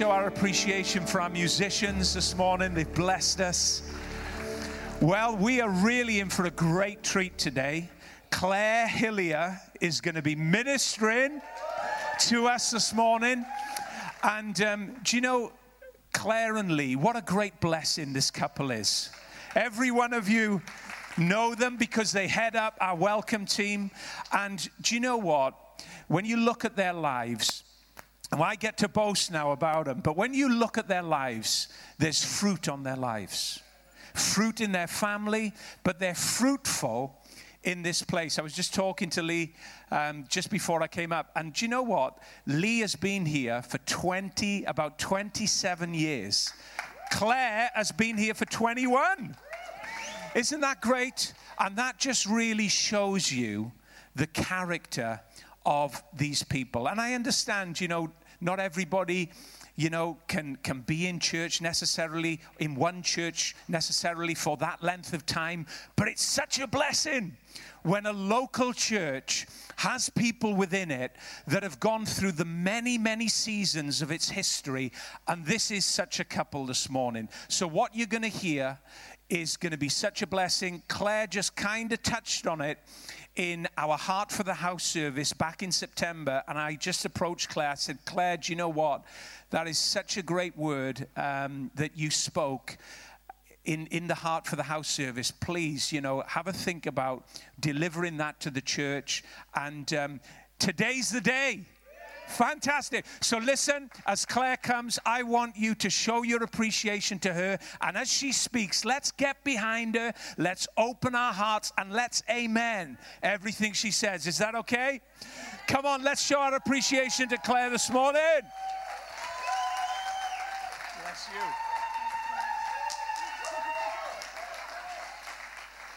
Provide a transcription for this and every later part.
Show our appreciation for our musicians this morning. They've blessed us. Well, we are really in for a great treat today. Claire Hillier is going to be ministering to us this morning. And um, do you know, Claire and Lee, what a great blessing this couple is. Every one of you know them because they head up our welcome team. And do you know what? When you look at their lives, I get to boast now about them, but when you look at their lives, there's fruit on their lives. Fruit in their family, but they're fruitful in this place. I was just talking to Lee um, just before I came up, and do you know what? Lee has been here for 20, about 27 years. Claire has been here for 21. Isn't that great? And that just really shows you the character of these people. And I understand, you know, not everybody you know, can, can be in church necessarily, in one church necessarily for that length of time. But it's such a blessing when a local church has people within it that have gone through the many, many seasons of its history. And this is such a couple this morning. So, what you're going to hear is going to be such a blessing. Claire just kind of touched on it in our Heart for the House service back in September, and I just approached Claire. I said, Claire, do you know what? That is such a great word um, that you spoke. In, in the heart for the house service, please, you know, have a think about delivering that to the church. And um, today's the day. Fantastic. So listen, as Claire comes, I want you to show your appreciation to her. And as she speaks, let's get behind her. Let's open our hearts and let's amen everything she says. Is that okay? Come on, let's show our appreciation to Claire this morning. Bless you.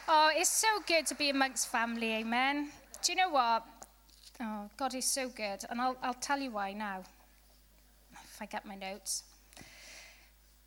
Oh, it's so good to be amongst family, amen. Do you know what? Oh, God is so good. And I'll, I'll tell you why now, if I get my notes.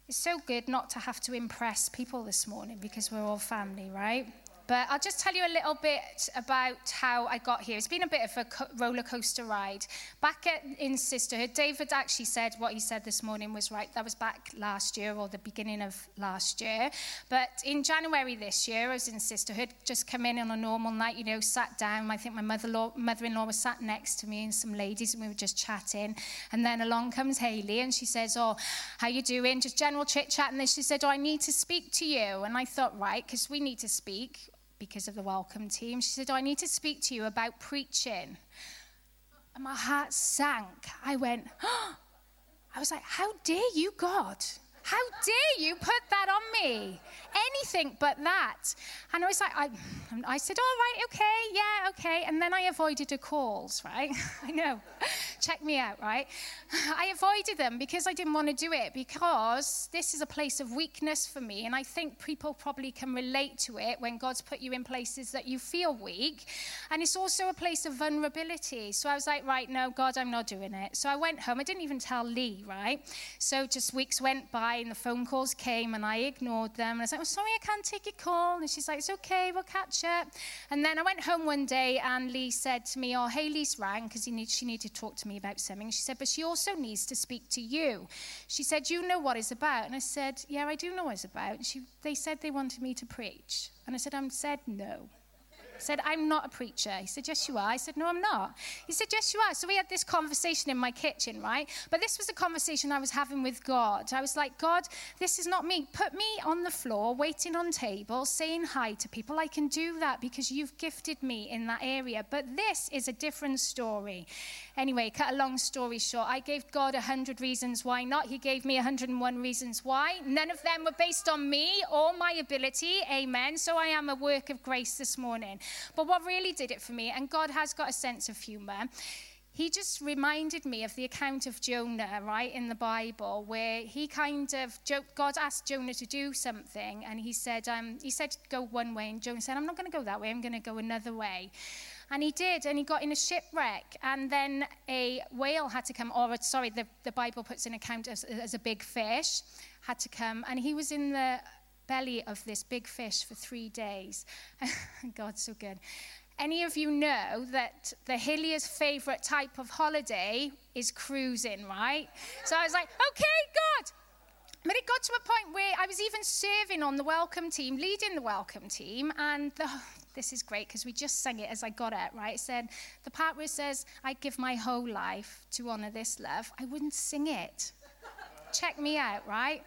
It's so good not to have to impress people this morning because we're all family, right? But I'll just tell you a little bit about how I got here. It's been a bit of a co- roller coaster ride. Back at, in Sisterhood, David actually said what he said this morning was right. That was back last year or the beginning of last year. But in January this year, I was in Sisterhood, just come in on a normal night, you know, sat down. I think my mother mother-in-law was sat next to me and some ladies, and we were just chatting. And then along comes Haley, and she says, "Oh, how you doing?" Just general chit chat. And then she said, "Oh, I need to speak to you." And I thought, right, because we need to speak because of the welcome team. She said, I need to speak to you about preaching. And my heart sank. I went, oh. I was like, How dare you, God? How dare you put that on me? Anything but that. And I was like, I, I said, all right, okay, yeah, okay. And then I avoided the calls, right? I know. Check me out, right? I avoided them because I didn't want to do it because this is a place of weakness for me. And I think people probably can relate to it when God's put you in places that you feel weak. And it's also a place of vulnerability. So I was like, right, no, God, I'm not doing it. So I went home. I didn't even tell Lee, right? So just weeks went by and the phone calls came and I ignored them. And I was like, oh, sorry, I can't take your call. And she's like, it's okay, we'll catch up. And then I went home one day and Lee said to me, oh, Haley's rang because need, she needed to talk to me about something. She said, but she also needs to speak to you. She said, you know what it's about. And I said, yeah, I do know what it's about. And she, they said they wanted me to preach. And I said, I said no said, I'm not a preacher. He said, Yes, you are. I said, No, I'm not. He said, Yes, you are. So we had this conversation in my kitchen, right? But this was a conversation I was having with God. I was like, God, this is not me. Put me on the floor, waiting on tables, saying hi to people. I can do that because you've gifted me in that area. But this is a different story. Anyway, cut a long story short, I gave God a hundred reasons why not. He gave me 101 reasons why. None of them were based on me or my ability. Amen. So I am a work of grace this morning. But what really did it for me, and God has got a sense of humor, he just reminded me of the account of Jonah, right, in the Bible, where he kind of, God asked Jonah to do something, and he said, um, he said, go one way, and Jonah said, I'm not going to go that way, I'm going to go another way. And he did, and he got in a shipwreck. And then a whale had to come, or sorry, the, the Bible puts an account as, as a big fish had to come. And he was in the belly of this big fish for three days. God's so good. any of you know that the Hilliers' favorite type of holiday is cruising, right? So I was like, okay, God. But it got to a point where I was even serving on the welcome team, leading the welcome team, and the, this is great because we just sang it as I got it, right? It said, the part where it says, I give my whole life to honor this love, I wouldn't sing it. Check me out, right?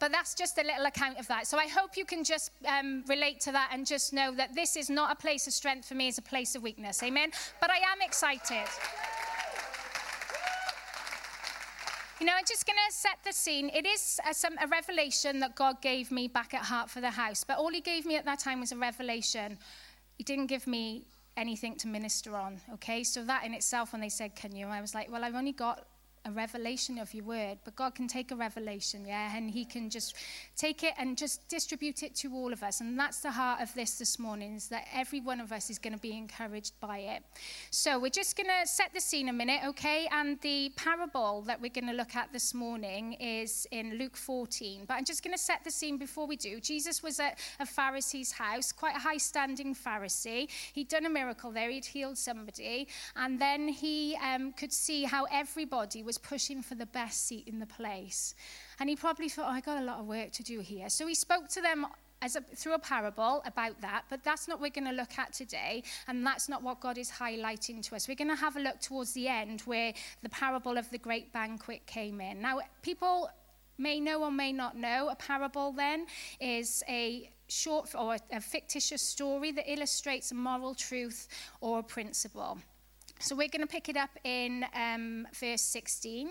But that's just a little account of that. So I hope you can just um, relate to that and just know that this is not a place of strength for me, it's a place of weakness. Amen? But I am excited. You know, I'm just going to set the scene. It is a, some, a revelation that God gave me back at Heart for the House, but all He gave me at that time was a revelation. He didn't give me anything to minister on, okay? So that in itself, when they said, Can you? I was like, Well, I've only got a revelation of your word, but God can take a revelation, yeah, and He can just take it and just distribute it to all of us. And that's the heart of this this morning, is that every one of us is going to be encouraged by it. So we're just going to set the scene a minute, okay? And the parable that we're going to look at this morning is in Luke 14. But I'm just going to set the scene before we do. Jesus was at a Pharisee's house, quite a high standing Pharisee. He'd done a miracle there, he'd healed somebody, and then he um, could see how everybody was was pushing for the best seat in the place. And he probably thought, oh, I got a lot of work to do here. So he spoke to them as a, through a parable about that, but that's not what we're going to look at today, and that's not what God is highlighting to us. We're going to have a look towards the end where the parable of the great banquet came in. Now, people may know or may not know, a parable then is a short or a fictitious story that illustrates a moral truth or a principle. So we're going to pick it up in um, verse 16.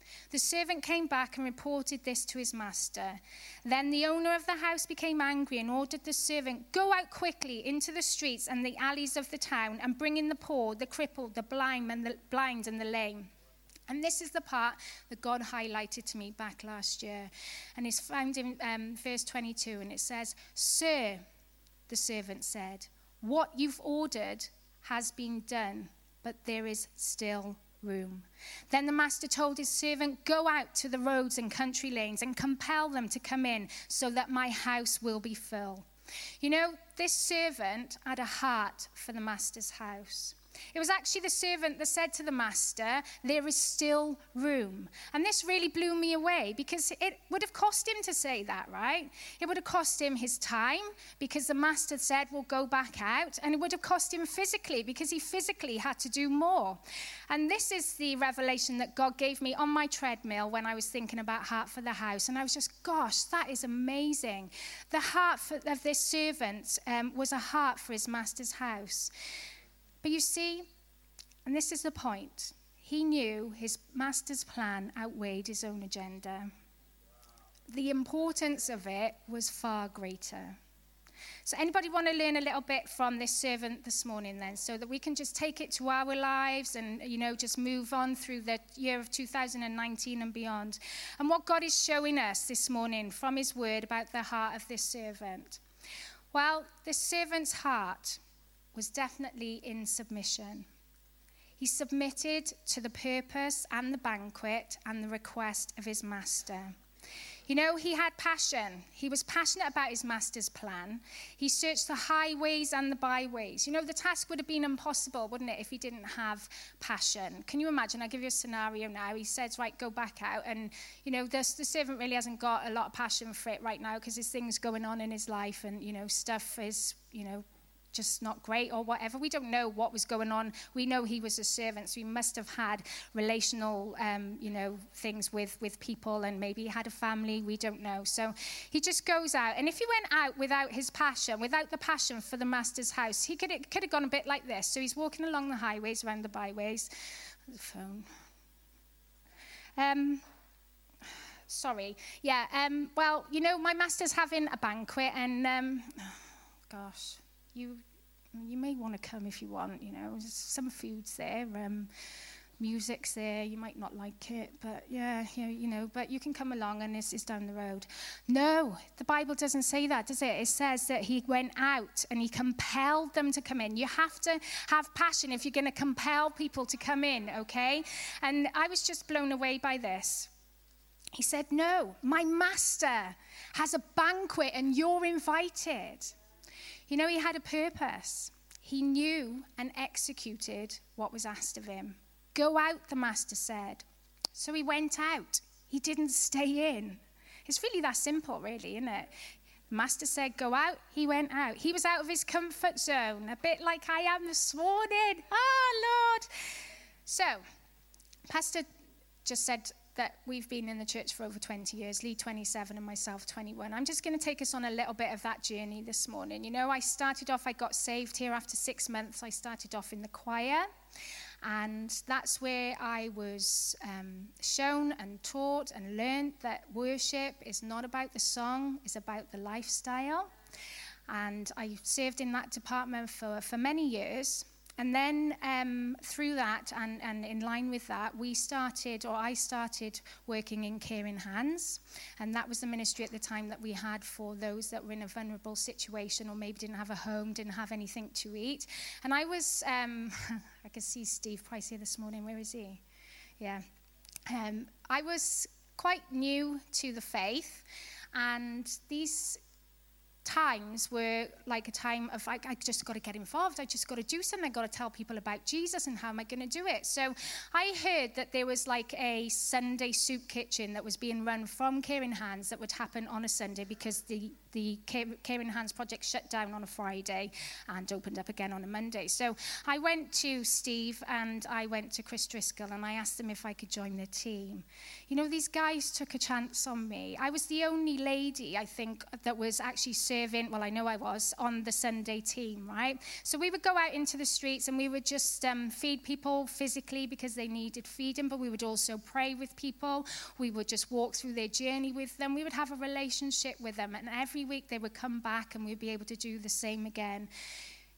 The servant came back and reported this to his master. Then the owner of the house became angry and ordered the servant, Go out quickly into the streets and the alleys of the town and bring in the poor, the crippled, the blind, and the, blind and the lame. And this is the part that God highlighted to me back last year. And it's found in um, verse 22, and it says, Sir, the servant said, what you've ordered has been done, but there is still room. Then the master told his servant, Go out to the roads and country lanes and compel them to come in so that my house will be full. You know, this servant had a heart for the master's house. It was actually the servant that said to the master, There is still room. And this really blew me away because it would have cost him to say that, right? It would have cost him his time because the master said, Well, go back out. And it would have cost him physically because he physically had to do more. And this is the revelation that God gave me on my treadmill when I was thinking about Heart for the House. And I was just, Gosh, that is amazing. The heart for, of this servant um, was a heart for his master's house. But you see, and this is the point, he knew his master's plan outweighed his own agenda. The importance of it was far greater. So, anybody want to learn a little bit from this servant this morning, then, so that we can just take it to our lives and, you know, just move on through the year of 2019 and beyond? And what God is showing us this morning from His word about the heart of this servant. Well, this servant's heart was definitely in submission. He submitted to the purpose and the banquet and the request of his master. You know, he had passion. He was passionate about his master's plan. He searched the highways and the byways. You know, the task would have been impossible, wouldn't it, if he didn't have passion? Can you imagine? I'll give you a scenario now. He says, right, go back out. And, you know, the, the servant really hasn't got a lot of passion for it right now because there's things going on in his life and, you know, stuff is, you know, just not great or whatever. We don't know what was going on. We know he was a servant, so he must have had relational, um, you know, things with, with people and maybe he had a family. We don't know. So he just goes out. And if he went out without his passion, without the passion for the master's house, he could, could have gone a bit like this. So he's walking along the highways, around the byways. The phone. Um, sorry. Yeah, um, well, you know, my master's having a banquet and, um, oh, gosh, you You may want to come if you want, you know, there's some food's there. Um, music's there, you might not like it, but yeah, you know, you know but you can come along and this is down the road. No, the Bible doesn't say that, does it? It says that he went out and he compelled them to come in. You have to have passion if you're going to compel people to come in, okay? And I was just blown away by this. He said, No, my master has a banquet and you're invited. You know, he had a purpose. He knew and executed what was asked of him. Go out, the master said. So he went out. He didn't stay in. It's really that simple, really, isn't it? Master said, Go out. He went out. He was out of his comfort zone, a bit like I am this morning. Oh, Lord. So, Pastor just said that we've been in the church for over 20 years, Lee 27 and myself 21. I'm just going to take us on a little bit of that journey this morning. You know, I started off, I got saved here after six months. I started off in the choir. And that's where I was um, shown and taught and learned that worship is not about the song, it's about the lifestyle. And I served in that department for, for many years. And then um, through that and, and in line with that, we started, or I started working in Caring Hands. And that was the ministry at the time that we had for those that were in a vulnerable situation or maybe didn't have a home, didn't have anything to eat. And I was, um, I can see Steve Price here this morning. Where is he? Yeah. Um, I was quite new to the faith. And these times were like a time of I, I just got to get involved. I just got to do something. I got to tell people about Jesus and how am I going to do it. So I heard that there was like a Sunday soup kitchen that was being run from Caring Hands that would happen on a Sunday because the the Caring Hands project shut down on a Friday and opened up again on a Monday. So I went to Steve and I went to Chris Driscoll and I asked them if I could join their team. You know, these guys took a chance on me. I was the only lady, I think, that was actually serving, well, I know I was, on the Sunday team, right? So we would go out into the streets and we would just um, feed people physically because they needed feeding, but we would also pray with people. We would just walk through their journey with them. We would have a relationship with them. And every every week they would come back and we'd be able to do the same again.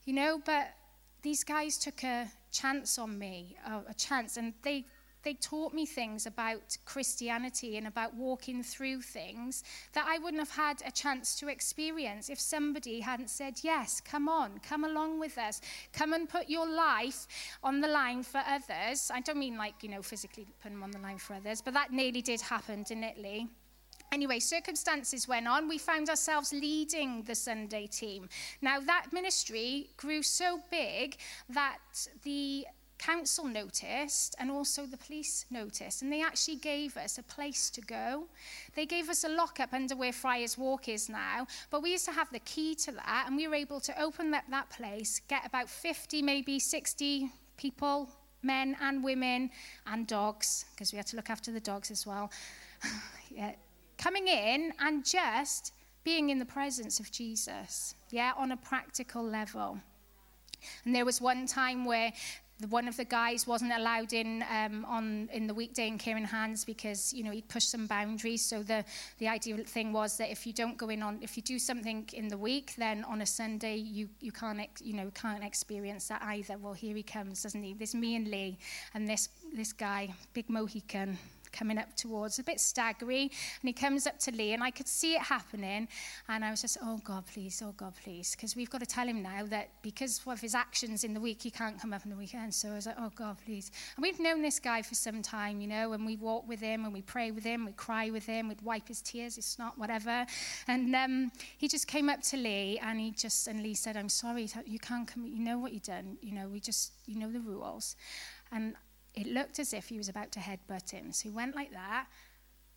You know, but these guys took a chance on me, a chance, and they they taught me things about Christianity and about walking through things that I wouldn't have had a chance to experience if somebody hadn't said, Yes, come on, come along with us. Come and put your life on the line for others. I don't mean like, you know, physically put them on the line for others, but that nearly did happen, didn't it, Lee? Anyway, circumstances went on. We found ourselves leading the Sunday team. Now, that ministry grew so big that the council noticed and also the police noticed, and they actually gave us a place to go. They gave us a lockup under where Friars Walk is now, but we used to have the key to that, and we were able to open up that place, get about 50, maybe 60 people, men and women, and dogs, because we had to look after the dogs as well. yeah, coming in and just being in the presence of Jesus, yeah, on a practical level. And there was one time where one of the guys wasn't allowed in um, on in the weekday in Caring Hands because you know he'd pushed some boundaries. So the the ideal thing was that if you don't go in on if you do something in the week, then on a Sunday you you can't ex, you know can't experience that either. Well, here he comes, doesn't he? This me and Lee and this this guy, big Mohican coming up towards, a bit staggery. And he comes up to Lee, and I could see it happening. And I was just, oh God, please, oh God, please. Because we've got to tell him now that because of his actions in the week, he can't come up in the weekend. So I was like, oh God, please. And we've known this guy for some time, you know, and we walk with him, and we pray with him, we cry with him, we'd wipe his tears, it's not whatever. And um, he just came up to Lee, and he just, and Lee said, I'm sorry, you can't come, you know what you've done, you know, we just, you know the rules. And it looked as if he was about to headbutt him. So he went like that,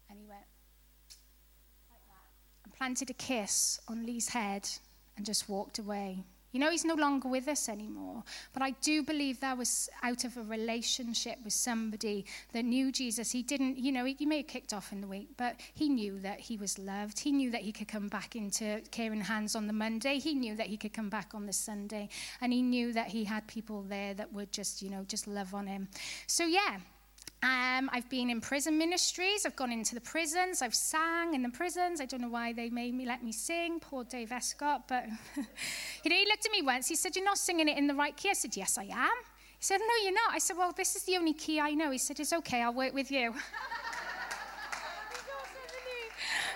and he went like that, and planted a kiss on Lee's head and just walked away. You know, he's no longer with us anymore. But I do believe that was out of a relationship with somebody that knew Jesus. He didn't, you know, he, he may have kicked off in the week, but he knew that he was loved. He knew that he could come back into caring hands on the Monday. He knew that he could come back on the Sunday. And he knew that he had people there that would just, you know, just love on him. So, yeah. Um, I've been in prison ministries. I've gone into the prisons. I've sang in the prisons. I don't know why they made me let me sing. Poor Dave Escott. But you know, he looked at me once. He said, "You're not singing it in the right key." I said, "Yes, I am." He said, "No, you're not." I said, "Well, this is the only key I know." He said, "It's okay. I'll work with you."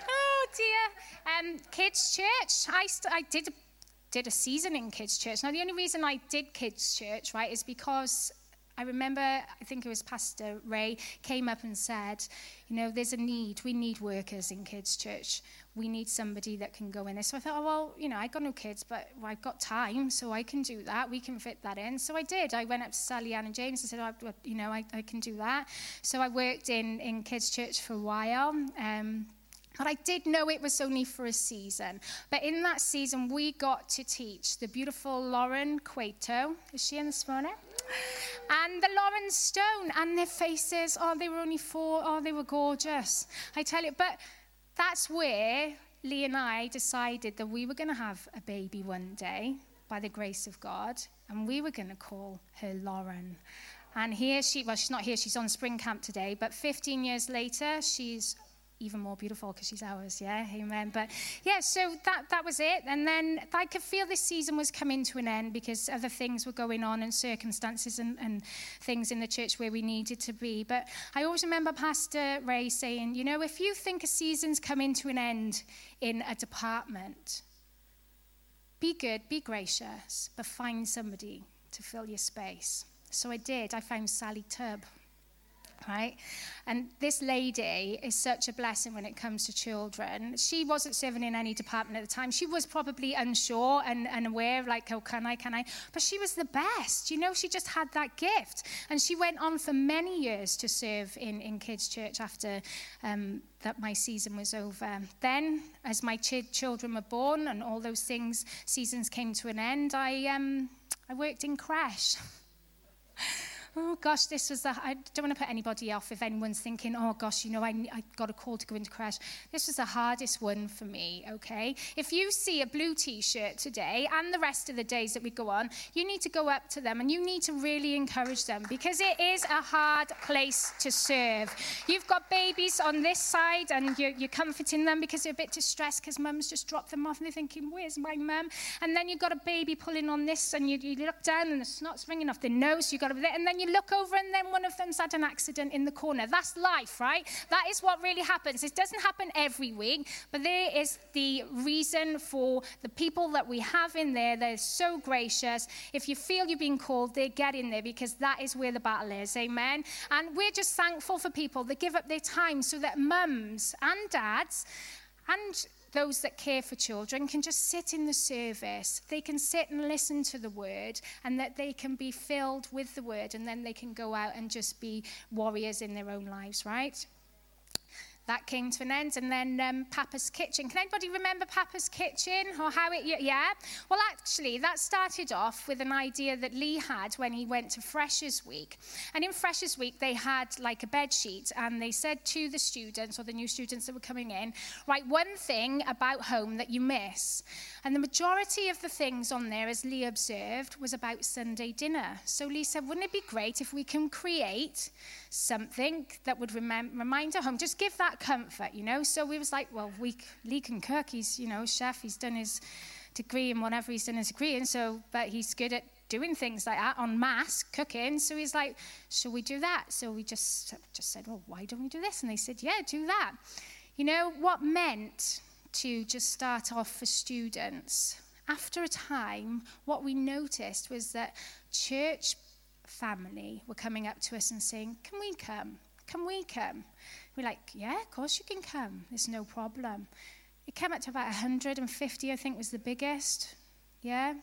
oh dear. Um, kids church. I, st- I did did a season in kids church. Now the only reason I did kids church, right, is because I remember, I think it was Pastor Ray, came up and said, you know, there's a need. We need workers in kids' church. We need somebody that can go in there. So I thought, oh, well, you know, I've got no kids, but well, I've got time, so I can do that. We can fit that in. So I did. I went up to Sally Ann and James and said, oh, you know, I, I can do that. So I worked in, in kids' church for a while. Um, but I did know it was only for a season. But in that season, we got to teach the beautiful Lauren Cueto. Is she in this morning? And the Lauren Stone, and their faces, oh, they were only four, oh, they were gorgeous. I tell you, but that's where Lee and I decided that we were going to have a baby one day by the grace of God, and we were going to call her Lauren. And here she, well, she's not here, she's on spring camp today, but 15 years later, she's even more beautiful because she's ours, yeah, amen. But yeah, so that, that was it. And then I could feel this season was coming to an end because other things were going on and circumstances and, and things in the church where we needed to be. But I always remember Pastor Ray saying, you know, if you think a season's coming to an end in a department, be good, be gracious, but find somebody to fill your space. So I did. I found Sally Tubb right? And this lady is such a blessing when it comes to children. She wasn't serving in any department at the time. She was probably unsure and, and aware, like, oh, can I, can I? But she was the best. You know, she just had that gift. And she went on for many years to serve in, in kids' church after um, that my season was over. Then, as my ch- children were born and all those things, seasons came to an end, I, um, I worked in crash. oh gosh, this was the, I don't want to put anybody off if anyone's thinking, oh gosh, you know, I, I got a call to go into crash. This was the hardest one for me, okay? If you see a blue t shirt today and the rest of the days that we go on, you need to go up to them and you need to really encourage them because it is a hard place to serve. You've got babies on this side and you're, you're comforting them because they're a bit distressed because mum's just dropped them off and they're thinking, where's my mum? And then you've got a baby pulling on this and you, you look down and the snot's ringing off their nose, you've got to, and then you look over and then one of them's had an accident in the corner. That's life, right? That is what really happens. It doesn't happen every week, but there is the reason for the people that we have in there. They're so gracious. If you feel you're being called, they get in there because that is where the battle is. Amen. And we're just thankful for people that give up their time so that mums and dads and those that care for children can just sit in the service. They can sit and listen to the word, and that they can be filled with the word, and then they can go out and just be warriors in their own lives, right? That came to an end. And then um, Papa's Kitchen. Can anybody remember Papa's Kitchen or how it, yeah? Well, actually, that started off with an idea that Lee had when he went to Freshers Week. And in Freshers Week, they had like a bed sheet and they said to the students or the new students that were coming in, write one thing about home that you miss. And the majority of the things on there, as Lee observed, was about Sunday dinner. So Lee said, wouldn't it be great if we can create something that would rem- remind her home? Just give that comfort, you know? So we was like, well, we, Lee cook. He's, you know, chef. He's done his degree in whatever he's done his degree in. So, but he's good at doing things like that on mass cooking. So he's like, shall we do that? So we just, just said, well, why don't we do this? And they said, yeah, do that. You know, what meant to just start off for students, after a time, what we noticed was that church family were coming up to us and saying, Can we come? Can we come? We're like, Yeah, of course you can come. There's no problem. It came up to about 150, I think was the biggest. Yeah?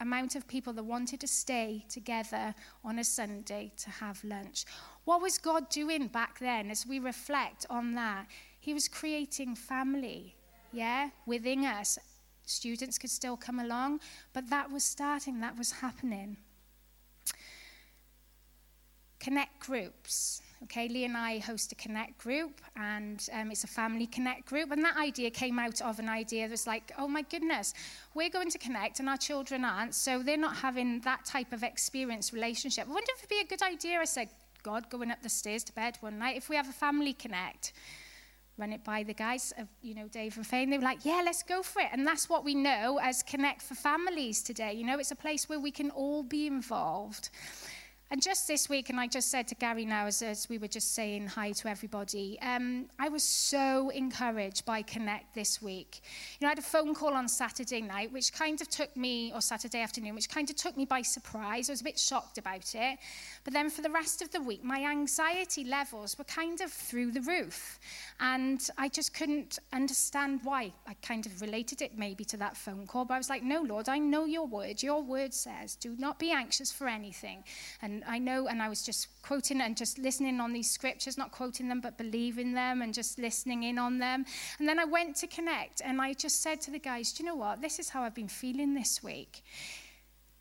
Amount of people that wanted to stay together on a Sunday to have lunch. What was God doing back then as we reflect on that? He was creating family yeah, within us. Students could still come along, but that was starting, that was happening. Connect groups. Okay, Lee and I host a connect group, and um, it's a family connect group. And that idea came out of an idea that was like, oh my goodness, we're going to connect, and our children aren't, so they're not having that type of experience relationship. I wonder if it'd be a good idea. I said, God going up the stairs to bed one night. If we have a family connect, run it by the guys of, you know, Dave and Faye, they were like, yeah, let's go for it. And that's what we know as Connect for Families today. You know, it's a place where we can all be involved. And just this week, and I just said to Gary now as, as we were just saying hi to everybody, um, I was so encouraged by Connect this week. You know, I had a phone call on Saturday night, which kind of took me, or Saturday afternoon, which kind of took me by surprise. I was a bit shocked about it. But then for the rest of the week, my anxiety levels were kind of through the roof. And I just couldn't understand why. I kind of related it maybe to that phone call, but I was like, no, Lord, I know your word. Your word says, do not be anxious for anything. And I know, and I was just quoting and just listening on these scriptures, not quoting them, but believing them and just listening in on them. And then I went to connect and I just said to the guys, do you know what? This is how I've been feeling this week.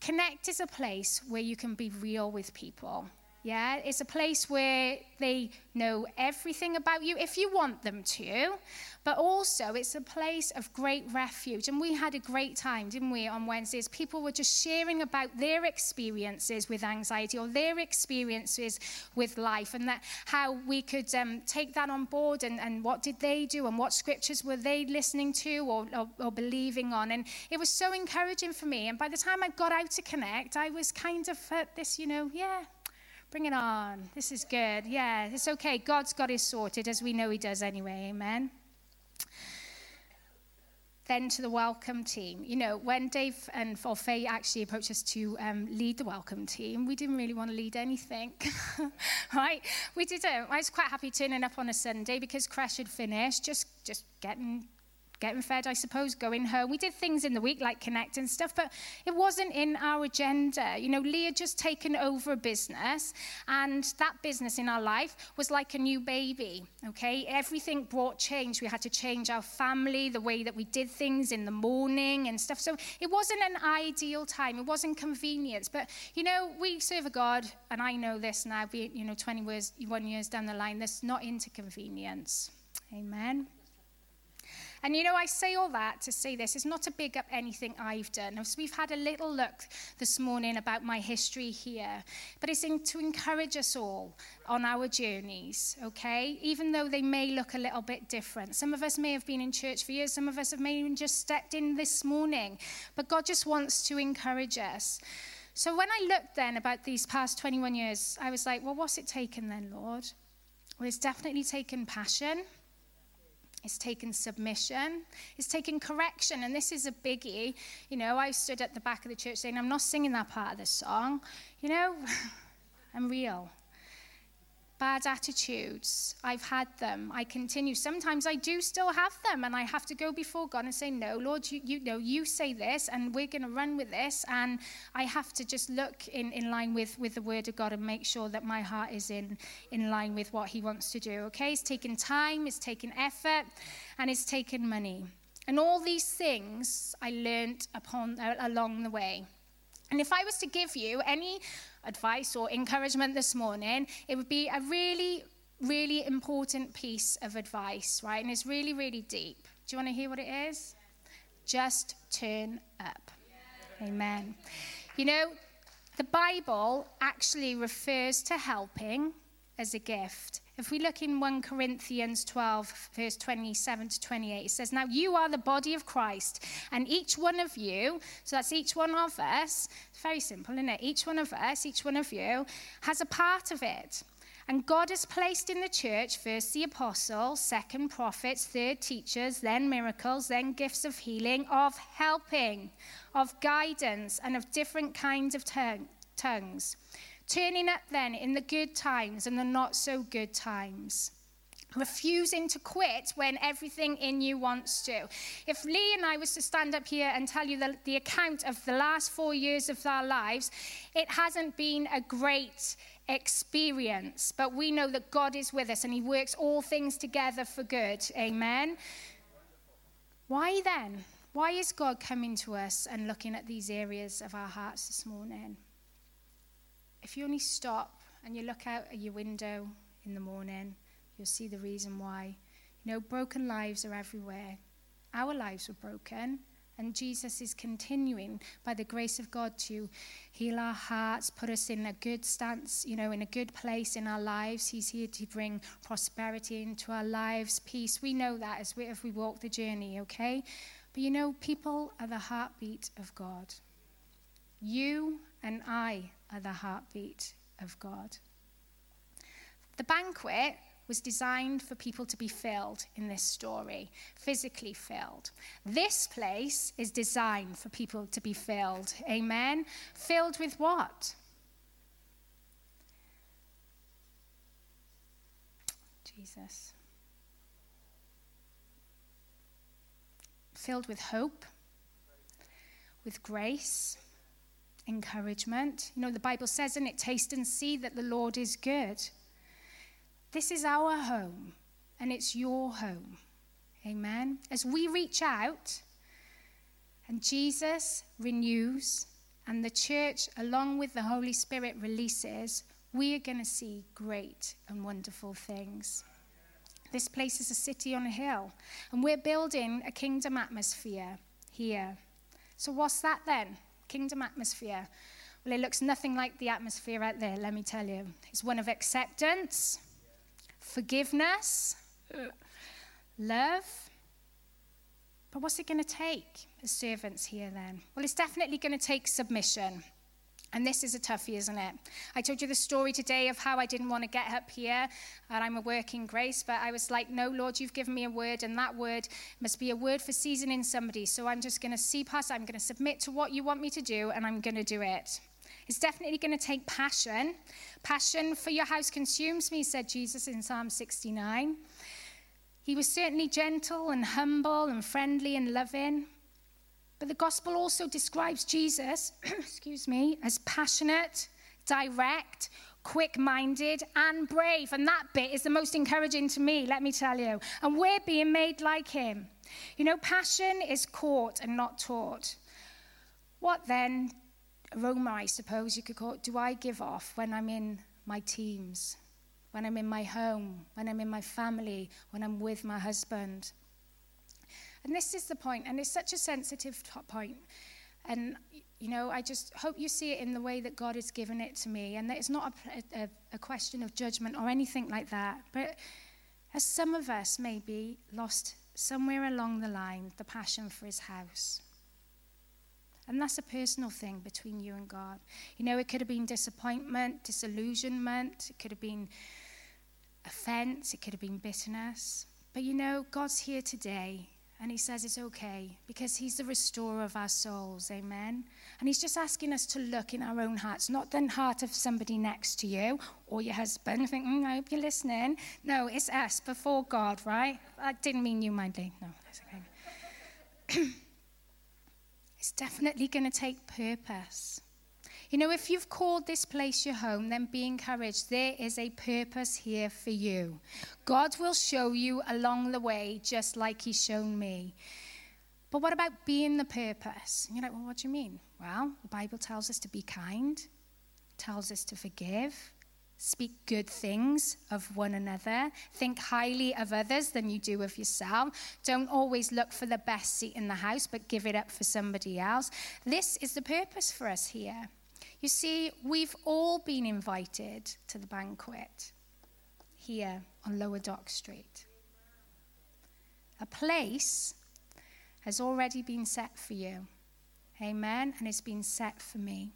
Connect is a place where you can be real with people. Yeah, it's a place where they know everything about you if you want them to, but also it's a place of great refuge. And we had a great time, didn't we, on Wednesdays? People were just sharing about their experiences with anxiety or their experiences with life and that how we could um, take that on board and, and what did they do and what scriptures were they listening to or, or, or believing on. And it was so encouraging for me. And by the time I got out to connect, I was kind of at this, you know, yeah, Bring it on. This is good. Yeah, it's okay. God's got it sorted, as we know He does anyway. Amen. Then to the welcome team. You know, when Dave and or Faye actually approached us to um, lead the welcome team, we didn't really want to lead anything, right? We didn't. I was quite happy turning up on a Sunday because crash had finished, just just getting getting fed, I suppose, going home. We did things in the week like connect and stuff, but it wasn't in our agenda. You know, Leah just taken over a business, and that business in our life was like a new baby, okay? Everything brought change. We had to change our family, the way that we did things in the morning and stuff. So it wasn't an ideal time. It wasn't convenience. But, you know, we serve a God, and I know this now, be you know, 21 years one years down the line, that's not into convenience. Amen. And you know, I say all that to say this. It's not to big up anything I've done. So we've had a little look this morning about my history here, but it's in, to encourage us all on our journeys, okay? Even though they may look a little bit different. Some of us may have been in church for years, some of us have maybe just stepped in this morning, but God just wants to encourage us. So when I looked then about these past 21 years, I was like, well, what's it taken then, Lord? Well, it's definitely taken passion. It's taken submission. It's taken correction. And this is a biggie. You know, I stood at the back of the church saying, I'm not singing that part of the song. You know, I'm real bad attitudes. I've had them. I continue. Sometimes I do still have them, and I have to go before God and say, No, Lord, you, you know, you say this, and we're going to run with this. And I have to just look in, in line with, with the word of God and make sure that my heart is in, in line with what He wants to do. Okay? It's taken time, it's taken effort, and it's taken money. And all these things I learned upon uh, along the way. And if I was to give you any advice or encouragement this morning, it would be a really, really important piece of advice, right? And it's really, really deep. Do you want to hear what it is? Just turn up. Amen. You know, the Bible actually refers to helping as a gift. If we look in 1 Corinthians 12, verse 27 to 28, it says, Now you are the body of Christ, and each one of you, so that's each one of us, it's very simple, isn't it? Each one of us, each one of you, has a part of it. And God has placed in the church first the apostles, second prophets, third teachers, then miracles, then gifts of healing, of helping, of guidance, and of different kinds of tongues. Turning up then in the good times and the not so good times. Refusing to quit when everything in you wants to. If Lee and I was to stand up here and tell you the, the account of the last four years of our lives, it hasn't been a great experience. But we know that God is with us and He works all things together for good. Amen. Why then? Why is God coming to us and looking at these areas of our hearts this morning? If you only stop and you look out at your window in the morning, you'll see the reason why. You know, broken lives are everywhere. Our lives were broken, And Jesus is continuing, by the grace of God, to heal our hearts, put us in a good stance, you know, in a good place in our lives. He's here to bring prosperity into our lives, peace. We know that as we, if we walk the journey, okay? But you know, people are the heartbeat of God. You and I are the heartbeat of God. The banquet was designed for people to be filled in this story, physically filled. This place is designed for people to be filled. Amen? Filled with what? Jesus. Filled with hope, with grace, encouragement. You know, the Bible says in it, taste and see that the Lord is good. This is our home, and it's your home. Amen. As we reach out, and Jesus renews, and the church, along with the Holy Spirit, releases, we are going to see great and wonderful things. This place is a city on a hill, and we're building a kingdom atmosphere here. So, what's that then? Kingdom atmosphere. Well, it looks nothing like the atmosphere out there, let me tell you. It's one of acceptance, forgiveness, love. But what's it going to take as servants here then? Well, it's definitely going to take submission. And this is a toughie, isn't it? I told you the story today of how I didn't want to get up here and I'm a working grace, but I was like, no, Lord, you've given me a word, and that word must be a word for seasoning somebody. So I'm just going to see past, I'm going to submit to what you want me to do, and I'm going to do it. It's definitely going to take passion. Passion for your house consumes me, said Jesus in Psalm 69. He was certainly gentle and humble and friendly and loving. But the gospel also describes Jesus, excuse me, as passionate, direct, quick minded, and brave. And that bit is the most encouraging to me, let me tell you. And we're being made like him. You know, passion is caught and not taught. What then, aroma, I suppose you could call it, do I give off when I'm in my teams, when I'm in my home, when I'm in my family, when I'm with my husband? And this is the point, and it's such a sensitive point. And, you know, I just hope you see it in the way that God has given it to me. And that it's not a, a, a question of judgment or anything like that. But as some of us maybe lost somewhere along the line the passion for his house. And that's a personal thing between you and God. You know, it could have been disappointment, disillusionment, it could have been offense, it could have been bitterness. But you know, God's here today and he says it's okay because he's the restorer of our souls. Amen. And he's just asking us to look in our own hearts, not the heart of somebody next to you or your husband. Think, mm, I hope you're listening. No, it's us before God, right? I didn't mean you, Mindy. No, that's okay. it's definitely going to take purpose. You know, if you've called this place your home, then be encouraged. There is a purpose here for you. God will show you along the way, just like He's shown me. But what about being the purpose? And you're like, well, what do you mean? Well, the Bible tells us to be kind, tells us to forgive, speak good things of one another, think highly of others than you do of yourself. Don't always look for the best seat in the house, but give it up for somebody else. This is the purpose for us here. You see, we've all been invited to the banquet here on Lower Dock Street. A place has already been set for you. Amen. And it's been set for me.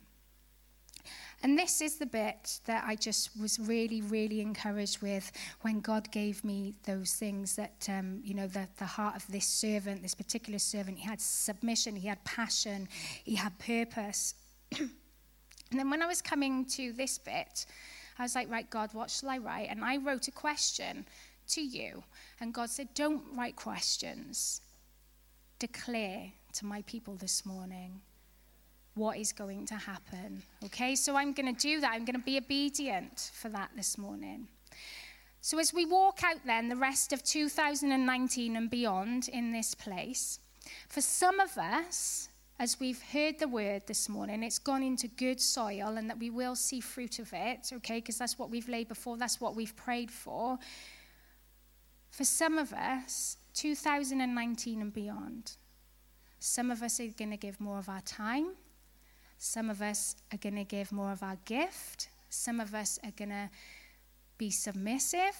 And this is the bit that I just was really, really encouraged with when God gave me those things that, um, you know, the, the heart of this servant, this particular servant, he had submission, he had passion, he had purpose. And then when I was coming to this bit, I was like, right, God, what shall I write? And I wrote a question to you. And God said, don't write questions. Declare to my people this morning what is going to happen. Okay, so I'm going to do that. I'm going to be obedient for that this morning. So as we walk out then, the rest of 2019 and beyond in this place, for some of us, as we've heard the word this morning, it's gone into good soil and that we will see fruit of it, okay, because that's what we've laid before, that's what we've prayed for. For some of us, 2019 and beyond, Some of us are going to give more of our time. Some of us are going to give more of our gift. Some of us are going to be submissive.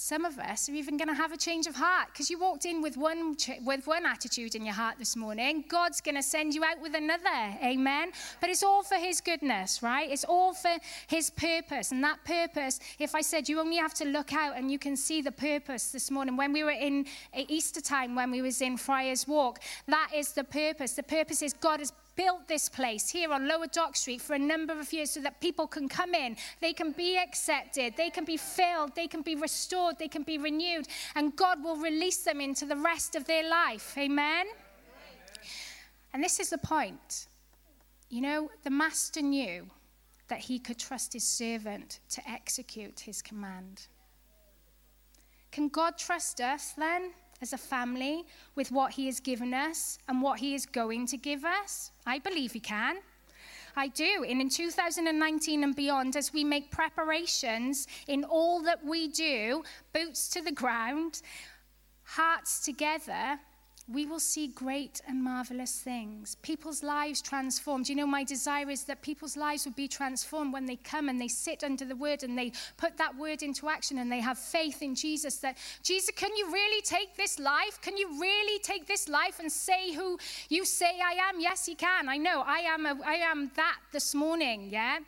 Some of us are even going to have a change of heart because you walked in with one, with one attitude in your heart this morning. God's going to send you out with another. Amen. But it's all for His goodness, right? It's all for His purpose. And that purpose, if I said you only have to look out and you can see the purpose this morning, when we were in Easter time, when we was in Friars Walk, that is the purpose. The purpose is God has built this place here on Lower Dock Street for a number of years so that people can come in, they can be accepted, they can be filled, they can be restored, they can be renewed, and God will release them into the rest of their life. Amen? And this is the point. You know, the master knew that he could trust his servant to execute his command. Can God trust us then? As a family with what He has given us and what He is going to give us? I believe He can. I do. And in 2019 and beyond, as we make preparations in all that we do, boots to the ground, hearts together, we will see great and marvelous things. People's lives transformed. You know, my desire is that people's lives would be transformed when they come and they sit under the word and they put that word into action and they have faith in Jesus. That, Jesus, can you really take this life? Can you really take this life and say who you say I am? Yes, He can. I know. I am, a, I am that this morning, yeah?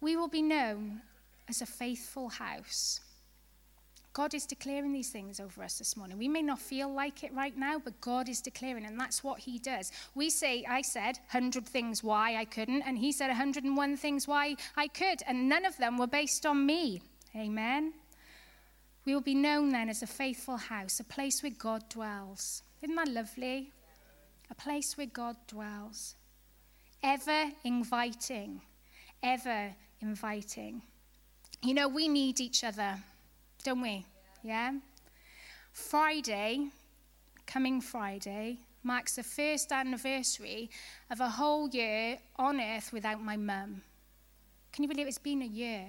We will be known as a faithful house. God is declaring these things over us this morning. We may not feel like it right now, but God is declaring, and that's what He does. We say, I said 100 things why I couldn't, and He said 101 things why I could, and none of them were based on me. Amen. We will be known then as a faithful house, a place where God dwells. Isn't that lovely? A place where God dwells. Ever inviting, ever inviting. You know, we need each other don't we? Yeah? Friday, coming Friday, marks the first anniversary of a whole year on earth without my mum. Can you believe it's been a year?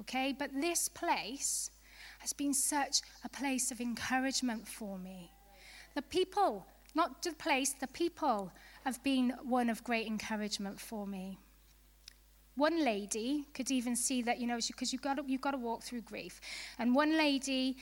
Okay? But this place has been such a place of encouragement for me. The people, not the place, the people have been one of great encouragement for me. One lady could even see that, you know, because you've got, to, you've got to walk through grief. And one lady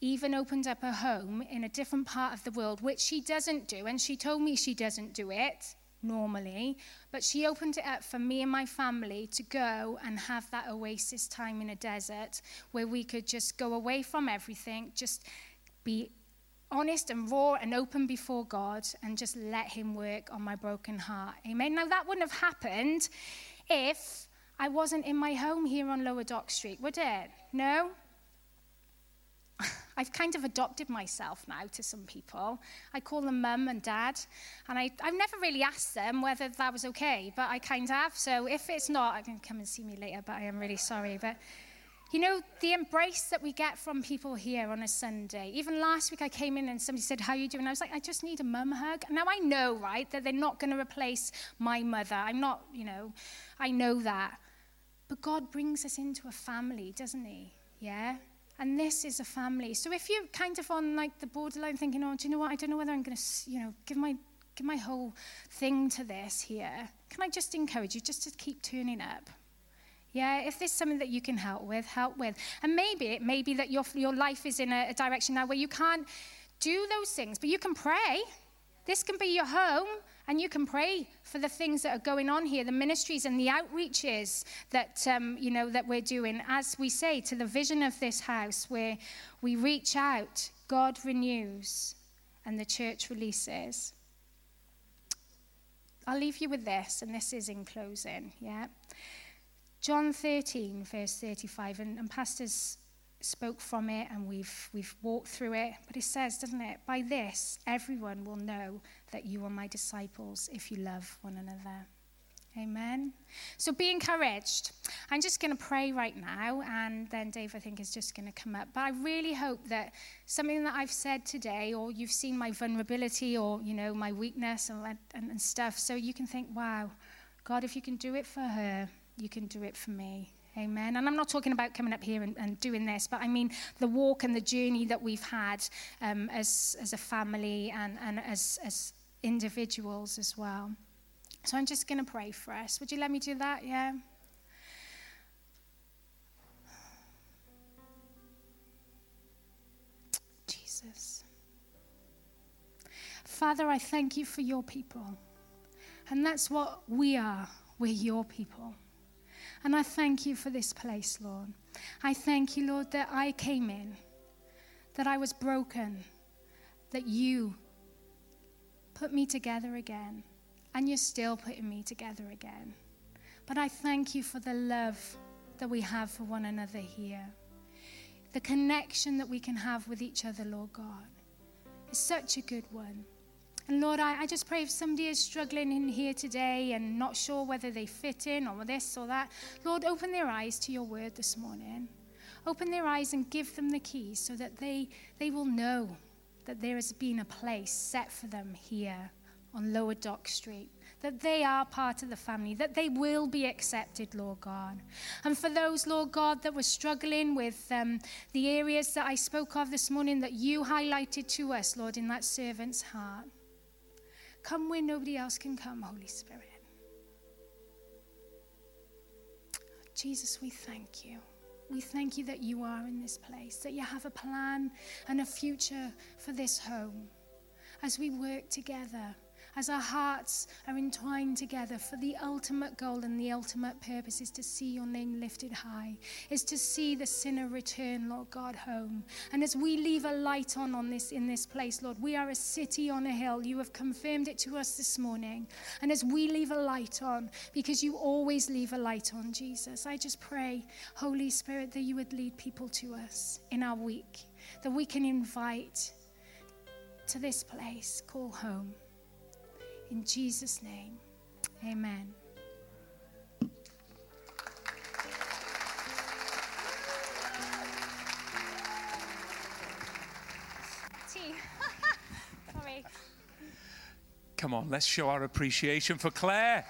even opened up her home in a different part of the world, which she doesn't do. And she told me she doesn't do it normally, but she opened it up for me and my family to go and have that oasis time in a desert where we could just go away from everything, just be honest and raw and open before God and just let Him work on my broken heart. Amen. Now, that wouldn't have happened if I wasn't in my home here on Lower Dock Street, would it? No? I've kind of adopted myself now to some people. I call them mum and dad, and I, have never really asked them whether that was okay, but I kind of have. So if it's not, I can come and see me later, but I am really sorry. But you know, the embrace that we get from people here on a Sunday. Even last week I came in and somebody said, How are you doing? I was like, I just need a mum hug. Now I know, right, that they're not going to replace my mother. I'm not, you know, I know that. But God brings us into a family, doesn't He? Yeah? And this is a family. So if you're kind of on like the borderline thinking, oh, do you know what? I don't know whether I'm going to, you know, give my give my whole thing to this here. Can I just encourage you just to keep turning up? Yeah, if there's something that you can help with, help with. And maybe it may be that your, your life is in a, a direction now where you can't do those things, but you can pray. This can be your home, and you can pray for the things that are going on here, the ministries and the outreaches that um, you know that we're doing. As we say to the vision of this house, where we reach out, God renews, and the church releases. I'll leave you with this, and this is in closing. Yeah. John 13, verse 35, and, and pastors spoke from it and we've, we've walked through it. But it says, doesn't it? By this, everyone will know that you are my disciples if you love one another. Amen. So be encouraged. I'm just going to pray right now, and then Dave, I think, is just going to come up. But I really hope that something that I've said today, or you've seen my vulnerability, or you know my weakness and, and, and stuff, so you can think, "Wow, God, if you can do it for her, you can do it for me. Amen. And I'm not talking about coming up here and, and doing this, but I mean the walk and the journey that we've had um, as, as a family and, and as, as individuals as well. So I'm just going to pray for us. Would you let me do that? Yeah. Jesus. Father, I thank you for your people. And that's what we are. We're your people. And I thank you for this place, Lord. I thank you, Lord, that I came in, that I was broken, that you put me together again, and you're still putting me together again. But I thank you for the love that we have for one another here, the connection that we can have with each other, Lord God. is such a good one. And Lord, I, I just pray if somebody is struggling in here today and not sure whether they fit in or this or that, Lord, open their eyes to your word this morning. Open their eyes and give them the keys so that they, they will know that there has been a place set for them here on Lower Dock Street, that they are part of the family, that they will be accepted, Lord God. And for those, Lord God, that were struggling with um, the areas that I spoke of this morning that you highlighted to us, Lord, in that servant's heart. Come where nobody else can come, Holy Spirit. Jesus, we thank you. We thank you that you are in this place, that you have a plan and a future for this home as we work together as our hearts are entwined together for the ultimate goal and the ultimate purpose is to see your name lifted high, is to see the sinner return, Lord God, home. And as we leave a light on, on this in this place, Lord, we are a city on a hill. You have confirmed it to us this morning. And as we leave a light on, because you always leave a light on, Jesus, I just pray, Holy Spirit, that you would lead people to us in our week, that we can invite to this place call home. In Jesus' name, amen. Sorry. Come on, let's show our appreciation for Claire.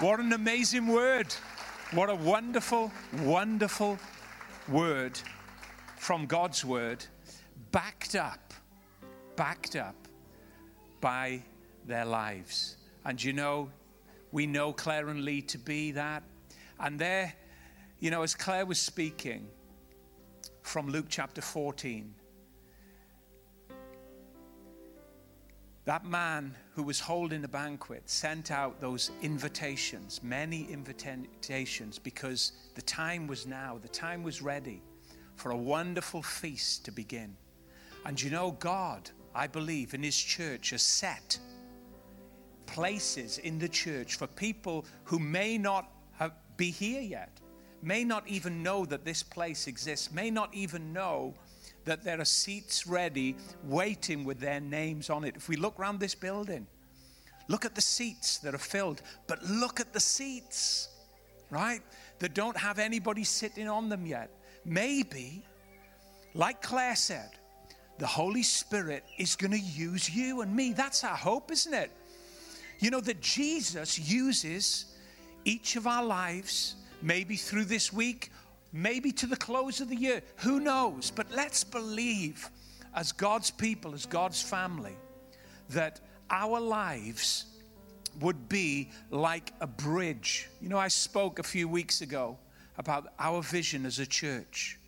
What an amazing word. What a wonderful, wonderful word from God's word, backed up, backed up by their lives. And you know, we know Claire and Lee to be that. And there, you know, as Claire was speaking from Luke chapter 14, that man who was holding the banquet sent out those invitations, many invitations, because the time was now, the time was ready for a wonderful feast to begin. And you know, God, I believe, in His church has set places in the church for people who may not have, be here yet, may not even know that this place exists, may not even know that there are seats ready waiting with their names on it. If we look around this building, look at the seats that are filled, but look at the seats, right, that don't have anybody sitting on them yet. Maybe, like Claire said, the Holy Spirit is going to use you and me. That's our hope, isn't it? You know that Jesus uses each of our lives, maybe through this week, maybe to the close of the year. Who knows? But let's believe, as God's people, as God's family, that our lives would be like a bridge. You know, I spoke a few weeks ago about our vision as a church.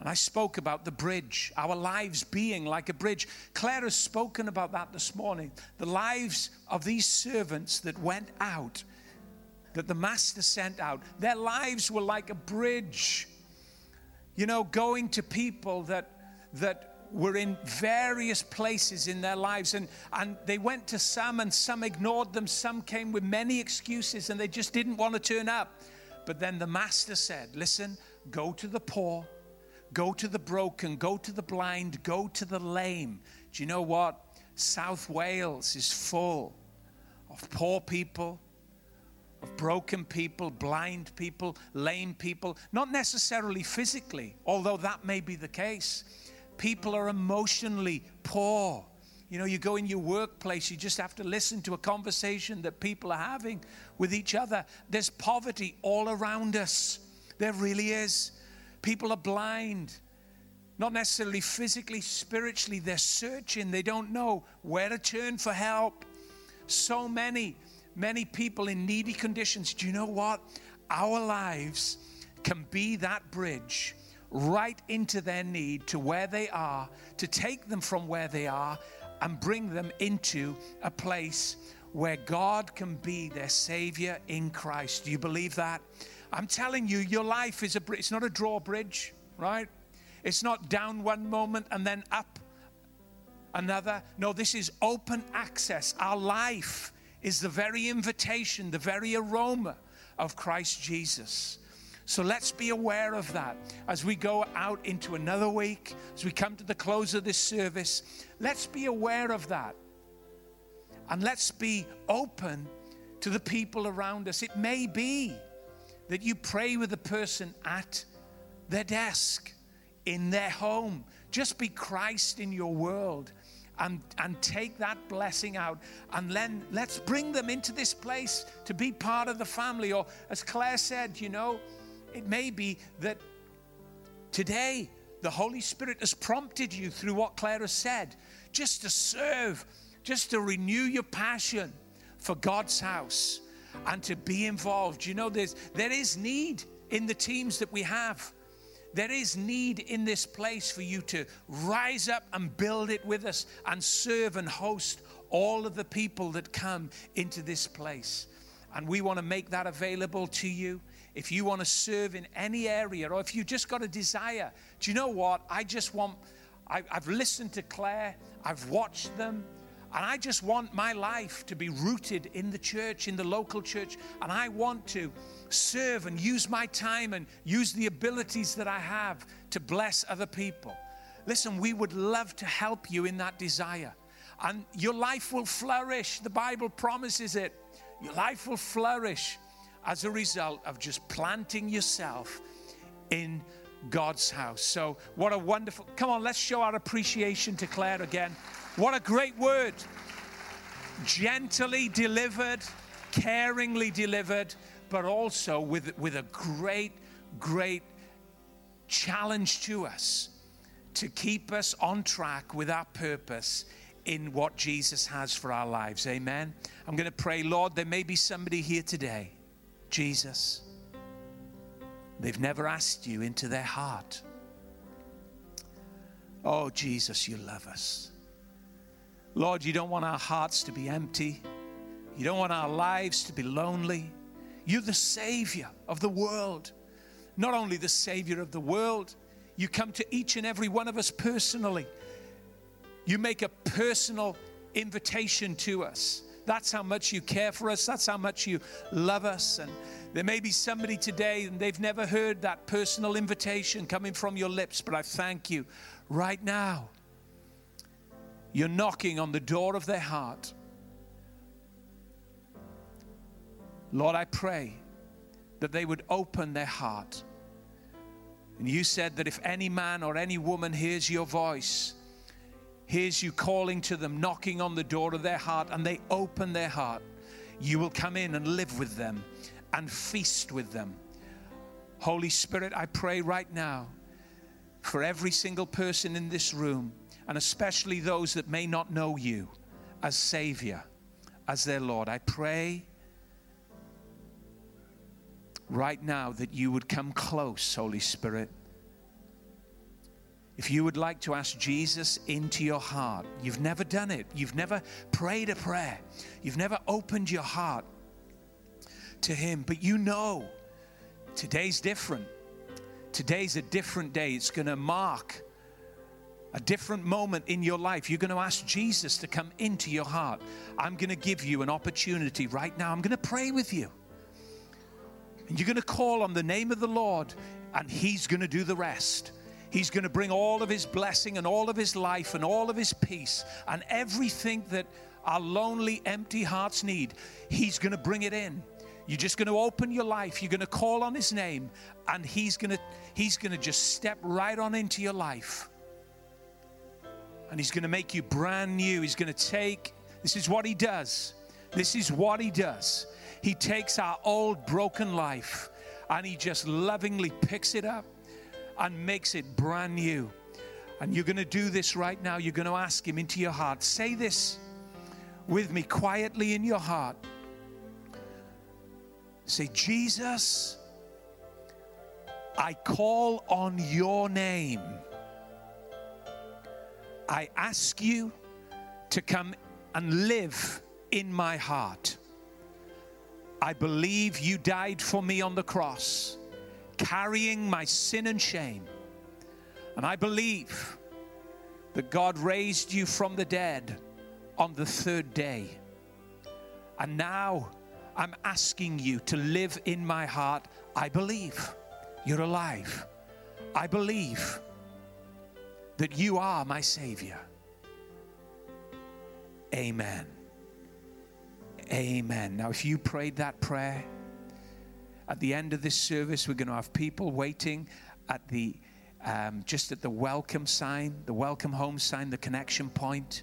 And I spoke about the bridge, our lives being like a bridge. Claire has spoken about that this morning. The lives of these servants that went out, that the master sent out, their lives were like a bridge. You know, going to people that that were in various places in their lives and, and they went to some and some ignored them some came with many excuses and they just didn't want to turn up but then the master said listen go to the poor Go to the broken, go to the blind, go to the lame. Do you know what? South Wales is full of poor people, of broken people, blind people, lame people, not necessarily physically, although that may be the case. People are emotionally poor. You know, you go in your workplace, you just have to listen to a conversation that people are having with each other. There's poverty all around us. There really is. People are blind, not necessarily physically, spiritually. They're searching, they don't know where to turn for help. So many, many people in needy conditions. Do you know what? Our lives can be that bridge right into their need to where they are, to take them from where they are and bring them into a place where God can be their Savior in Christ. Do you believe that? I'm telling you, your life is a it's not a drawbridge, right? It's not down one moment and then up another. No, this is open access. Our life is the very invitation, the very aroma of Christ Jesus. So let's be aware of that as we go out into another week, as we come to the close of this service. Let's be aware of that. And let's be open to the people around us. It may be that you pray with the person at their desk, in their home. Just be Christ in your world and, and take that blessing out. And then let's bring them into this place to be part of the family. Or, as Claire said, you know, it may be that today the Holy Spirit has prompted you through what Claire has said just to serve, just to renew your passion for God's house and to be involved. You know, there's, there is need in the teams that we have. There is need in this place for you to rise up and build it with us and serve and host all of the people that come into this place. And we want to make that available to you if you want to serve in any area, or if you just got a desire, do you know what? I just want, I, have listened to Claire, I've watched them, and I just want my life to be rooted in the church, in the local church, and I want to serve and use my time and use the abilities that I have to bless other people. Listen, we would love to help you in that desire. And your life will flourish. The Bible promises it. Your life will flourish as a result of just planting yourself in God's house. So, what a wonderful, come on, let's show our appreciation to Claire again. What a great word. Gently delivered, caringly delivered, but also with, with a great, great challenge to us to keep us on track with our purpose in what Jesus has for our lives. Amen. I'm going to pray, Lord, there may be somebody here today Jesus. They've never asked you into their heart. Oh, Jesus, you love us. Lord, you don't want our hearts to be empty. You don't want our lives to be lonely. You're the Savior of the world. Not only the Savior of the world, you come to each and every one of us personally. You make a personal invitation to us. That's how much you care for us. That's how much you love us. And there may be somebody today and they've never heard that personal invitation coming from your lips, but I thank you right now. You're knocking on the door of their heart. Lord, I pray that they would open their heart. And you said that if any man or any woman hears your voice, hears you calling to them, knocking on the door of their heart, and they open their heart, you will come in and live with them and feast with them. Holy Spirit, I pray right now for every single person in this room, and especially those that may not know you as Savior, as their Lord. I pray right now that you would come close, Holy Spirit, if you would like to ask Jesus into your heart, you've never done it, you've never prayed a prayer, you've never opened your heart to Him, but you know today's different. Today's a different day. It's going to mark a different moment in your life. You're going to ask Jesus to come into your heart. I'm going to give you an opportunity right now. I'm going to pray with you. And you're going to call on the name of the Lord, and He's going to do the rest. He's going to bring all of his blessing and all of his life and all of his peace and everything that our lonely, empty hearts need. He's going to bring it in. You're just going to open your life. You're going to call on his name and he's going to he's going to just step right on into your life. And He's going to make you brand new. He's going to take, this is what He does. This is what He does. He takes our old broken life and He just lovingly picks it up and makes it brand new. And you're going to do this right now. You're going to ask Him into your heart. Say this with me quietly in your heart. Say, Jesus, I call on your name. I ask you to come and live in my heart. I believe you died for me on the cross, carrying my sin and shame. And I believe that God raised you from the dead on the third day. And now I'm asking you to live in my heart. I believe you're alive. I believe that you are my Savior. Amen. Amen. Now, if you prayed that prayer, at the end of this service, we're going to have people waiting at the um, just at the welcome sign, the welcome home sign, the connection point,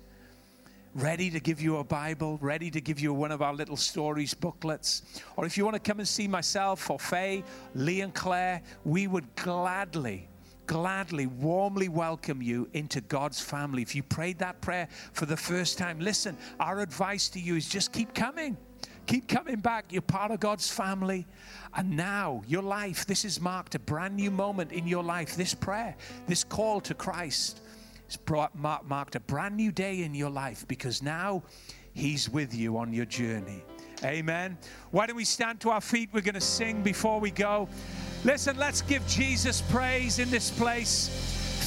ready to give you a Bible, ready to give you one of our little stories booklets. Or if you want to come and see myself or Faye, Lee, and Claire, we would gladly gladly, warmly welcome you into God's family. If you prayed that prayer for the first time, listen, our advice to you is just keep coming. Keep coming back. You're part of God's family. And now, your life, this has marked a brand new moment in your life. This prayer, this call to Christ, has brought, marked a brand new day in your life because now He's with you on your journey. Amen. Why don't we stand to our feet? We're going to sing before we go. Listen, let's give Jesus praise in this place.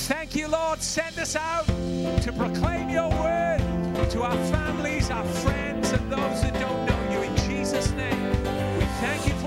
Thank you, Lord. Send us out to proclaim your word to our families, our friends, and those that don't know you. In Jesus' name, we thank you.